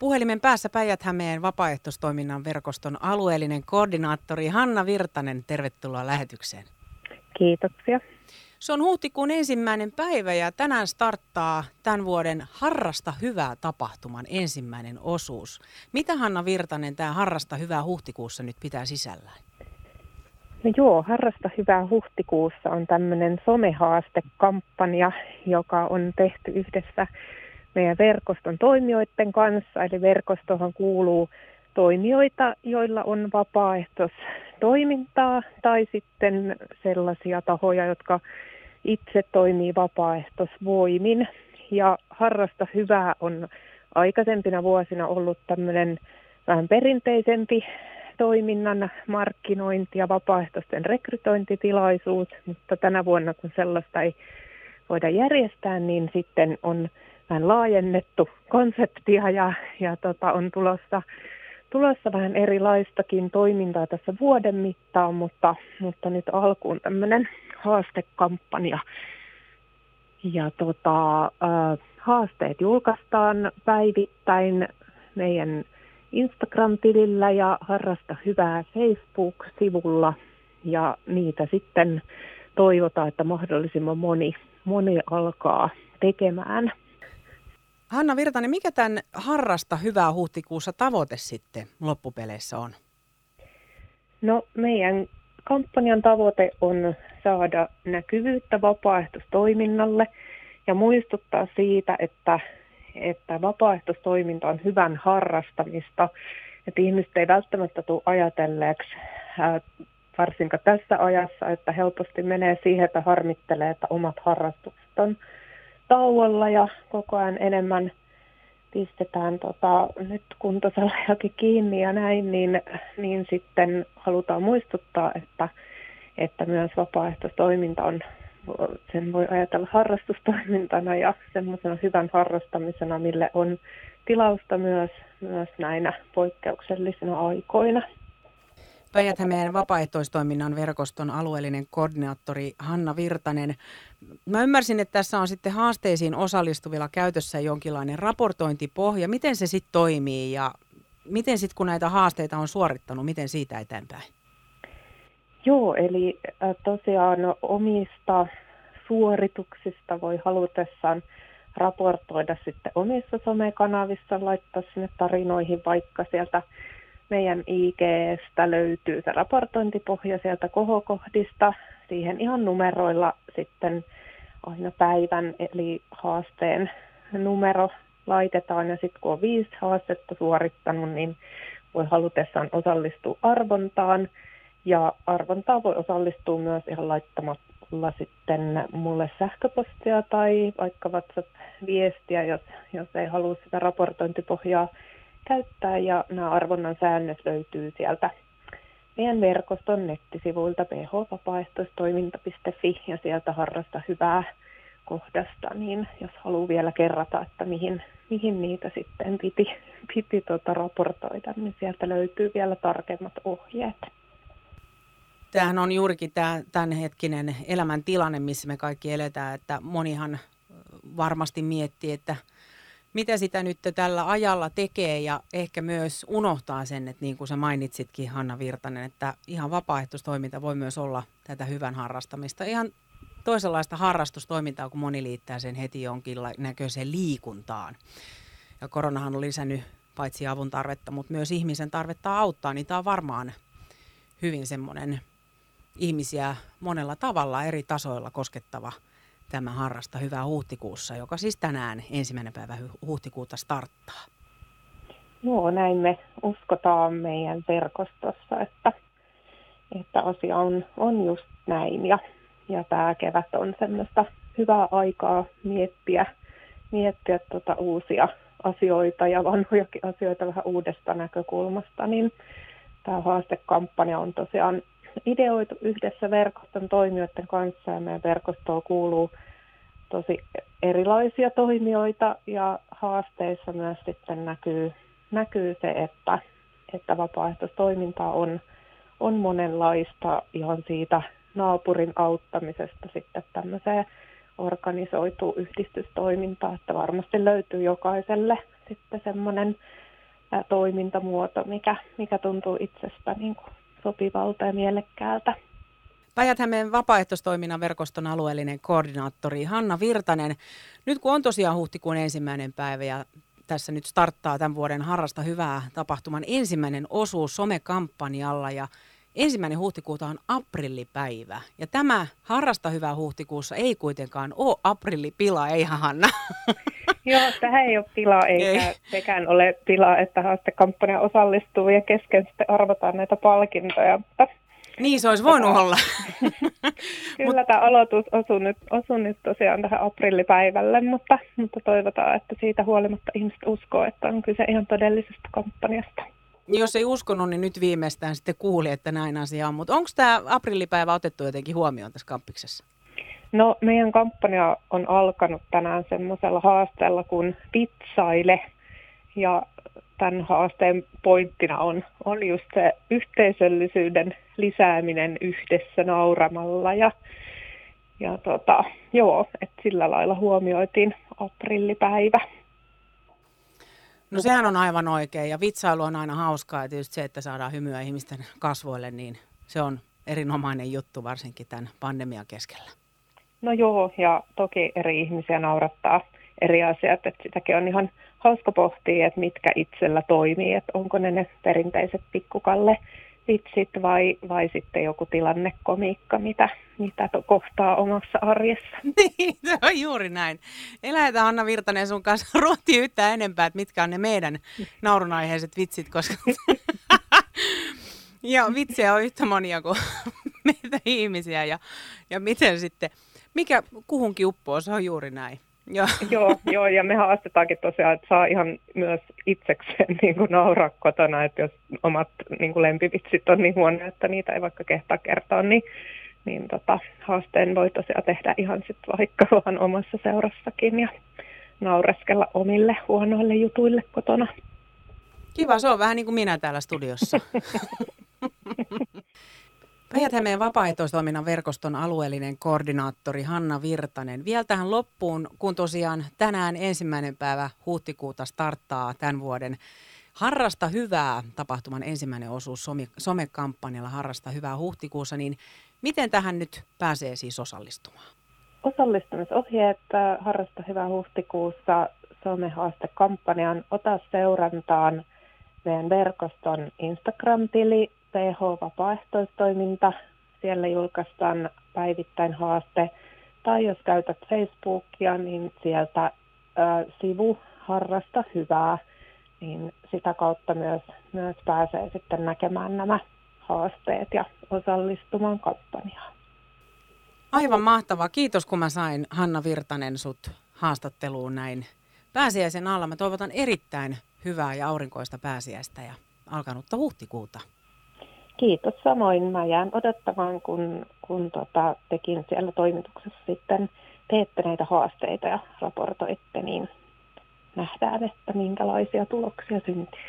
Puhelimen päässä Päijät-Hämeen vapaaehtoistoiminnan verkoston alueellinen koordinaattori Hanna Virtanen. Tervetuloa lähetykseen. Kiitoksia. Se on huhtikuun ensimmäinen päivä ja tänään starttaa tämän vuoden Harrasta hyvää tapahtuman ensimmäinen osuus. Mitä Hanna Virtanen tämä Harrasta hyvää huhtikuussa nyt pitää sisällään? No joo, Harrasta hyvää huhtikuussa on tämmöinen somehaastekampanja, joka on tehty yhdessä meidän verkoston toimijoiden kanssa. Eli verkostohan kuuluu toimijoita, joilla on vapaaehtoistoimintaa tai sitten sellaisia tahoja, jotka itse toimii vapaaehtoisvoimin. Ja Harrasta hyvää on aikaisempina vuosina ollut tämmöinen vähän perinteisempi toiminnan markkinointi ja vapaaehtoisten rekrytointitilaisuus, mutta tänä vuonna kun sellaista ei voida järjestää, niin sitten on vähän laajennettu konseptia ja, ja tota, on tulossa, tulossa vähän erilaistakin toimintaa tässä vuoden mittaan, mutta, mutta nyt alkuun tämmöinen haastekampanja. Ja tota, haasteet julkaistaan päivittäin meidän Instagram-tilillä ja Harrasta hyvää Facebook-sivulla. Ja niitä sitten toivotaan, että mahdollisimman moni, moni alkaa tekemään. Hanna Virtanen, mikä tämän Harrasta hyvää huhtikuussa tavoite sitten loppupeleissä on? No meidän kampanjan tavoite on saada näkyvyyttä vapaaehtoistoiminnalle ja muistuttaa siitä, että, että vapaaehtoistoiminta on hyvän harrastamista. Että ihmiset ei välttämättä tule ajatelleeksi, varsinkaan tässä ajassa, että helposti menee siihen, että harmittelee, että omat harrastukset on tauolla ja koko ajan enemmän pistetään tota, nyt kuntosalajakin kiinni ja näin, niin, niin sitten halutaan muistuttaa, että, että myös vapaaehtoistoiminta on, sen voi ajatella harrastustoimintana ja semmoisena hyvän harrastamisena, mille on tilausta myös, myös näinä poikkeuksellisina aikoina. Päijät-Hämeen vapaaehtoistoiminnan verkoston alueellinen koordinaattori Hanna Virtanen. Mä ymmärsin, että tässä on sitten haasteisiin osallistuvilla käytössä jonkinlainen raportointipohja. Miten se sitten toimii ja miten sitten kun näitä haasteita on suorittanut, miten siitä eteenpäin? Joo, eli tosiaan omista suorituksista voi halutessaan raportoida sitten omissa somekanavissa, laittaa sinne tarinoihin vaikka sieltä meidän IGstä löytyy se raportointipohja sieltä kohokohdista. Siihen ihan numeroilla sitten aina päivän eli haasteen numero laitetaan ja sitten kun on viisi haastetta suorittanut, niin voi halutessaan osallistua arvontaan. Ja arvontaa voi osallistua myös ihan laittamalla sitten mulle sähköpostia tai vaikka WhatsApp-viestiä, jos, jos ei halua sitä raportointipohjaa käyttää ja nämä arvonnan säännöt löytyy sieltä meidän verkoston nettisivuilta phvapaaehtoistoiminta.fi ja sieltä harrasta hyvää kohdasta, niin jos haluaa vielä kerrata, että mihin, mihin niitä sitten piti, piti tuota raportoida, niin sieltä löytyy vielä tarkemmat ohjeet. Tämähän on juurikin tämä tämänhetkinen elämäntilanne, missä me kaikki eletään, että monihan varmasti miettii, että – mitä sitä nyt tällä ajalla tekee ja ehkä myös unohtaa sen, että niin kuin sä mainitsitkin Hanna Virtanen, että ihan vapaaehtoistoiminta voi myös olla tätä hyvän harrastamista. Ihan toisenlaista harrastustoimintaa, kun moni liittää sen heti jonkin näköiseen liikuntaan. Ja koronahan on lisännyt paitsi avun tarvetta, mutta myös ihmisen tarvetta auttaa, niin tämä on varmaan hyvin semmoinen ihmisiä monella tavalla eri tasoilla koskettava – tämä harrasta hyvää huhtikuussa, joka siis tänään ensimmäinen päivä huhtikuuta starttaa. Joo, näin me uskotaan meidän verkostossa, että, että asia on, on just näin. Ja, ja tämä kevät on semmoista hyvää aikaa miettiä, miettiä tuota uusia asioita ja vanhojakin asioita vähän uudesta näkökulmasta, niin tämä haastekampanja on tosiaan ideoitu yhdessä verkoston toimijoiden kanssa ja meidän verkostoon kuuluu tosi erilaisia toimijoita ja haasteissa myös sitten näkyy, näkyy se, että, että vapaaehtoistoimintaa on, on monenlaista ihan siitä naapurin auttamisesta sitten tämmöiseen organisoitu yhdistystoimintaa, että varmasti löytyy jokaiselle sitten semmoinen toimintamuoto, mikä, mikä tuntuu itsestä niin kuin sopivalta ja mielekkäältä. Päijät-Hämeen vapaaehtoistoiminnan verkoston alueellinen koordinaattori Hanna Virtanen. Nyt kun on tosiaan huhtikuun ensimmäinen päivä ja tässä nyt starttaa tämän vuoden Harrasta hyvää tapahtuman ensimmäinen osuus somekampanjalla ja ensimmäinen huhtikuuta on aprillipäivä. Ja tämä Harrasta hyvää huhtikuussa ei kuitenkaan ole aprillipila, ei Hanna? Joo, tähän ei ole pila eikä ei. sekään ole pila, että haastekampanja osallistuu ja kesken sitten arvotaan näitä palkintoja. Mutta niin se olisi voinut olla. Kyllä tämä aloitus osui nyt, osui nyt tosiaan tähän aprillipäivälle, mutta, mutta toivotaan, että siitä huolimatta ihmiset uskoo, että on kyse ihan todellisesta kampanjasta. Jos ei uskonut, niin nyt viimeistään sitten kuuli, että näin asia on. Mutta onko tämä aprillipäivä otettu jotenkin huomioon tässä kampiksessa? No meidän kampanja on alkanut tänään semmoisella haasteella kuin Pitsaile. Ja tämän haasteen pointtina on, on just se yhteisöllisyyden lisääminen yhdessä nauramalla ja, ja tota, joo, että sillä lailla huomioitiin aprillipäivä. No sehän on aivan oikein ja vitsailu on aina hauskaa ja tietysti se, että saadaan hymyä ihmisten kasvoille, niin se on erinomainen juttu varsinkin tämän pandemian keskellä. No joo, ja toki eri ihmisiä naurattaa eri asiat, että sitäkin on ihan hauska pohtia, että mitkä itsellä toimii, että onko ne ne perinteiset pikkukalle vitsit vai, vai sitten joku tilannekomiikka, mitä, mitä to kohtaa omassa arjessa. Niin, se on juuri näin. Ei Anna Virtanen sun kanssa ruotti yhtään enempää, että mitkä on ne meidän naurunaiheiset vitsit, koska ja vitsejä on yhtä monia kuin meitä ihmisiä ja, ja miten sitten, mikä kuhunkin uppoo, se on juuri näin. Joo. joo, joo, ja me haastetaankin tosiaan, että saa ihan myös itsekseen niin kuin nauraa kotona, että jos omat niin kuin lempivitsit on niin huonoja, että niitä ei vaikka kehtaa kertoa, niin, niin tota, haasteen voi tosiaan tehdä ihan sit vaikka vaan omassa seurassakin ja naureskella omille huonoille jutuille kotona. Kiva, se on vähän niin kuin minä täällä studiossa. Päijät vapaaehtoistoiminnan verkoston alueellinen koordinaattori Hanna Virtanen. Vielä tähän loppuun, kun tosiaan tänään ensimmäinen päivä huhtikuuta starttaa tämän vuoden Harrasta hyvää tapahtuman ensimmäinen osuus somekampanjalla Harrasta hyvää huhtikuussa, niin miten tähän nyt pääsee siis osallistumaan? Osallistumisohjeet Harrasta hyvää huhtikuussa somehaastekampanjan Ota seurantaan meidän verkoston Instagram-tili PH-vapaaehtoistoiminta. Siellä julkaistaan päivittäin haaste. Tai jos käytät Facebookia, niin sieltä ä, sivu Harrasta hyvää, niin sitä kautta myös, myös pääsee sitten näkemään nämä haasteet ja osallistumaan kampanjaan. Aivan mahtavaa. Kiitos, kun mä sain Hanna Virtanen sut haastatteluun näin pääsiäisen alla. Mä toivotan erittäin hyvää ja aurinkoista pääsiäistä ja alkanutta huhtikuuta. Kiitos samoin. Mä jään odottamaan, kun, kun tota, tekin siellä toimituksessa sitten teette näitä haasteita ja raportoitte, niin nähdään, että minkälaisia tuloksia syntyy.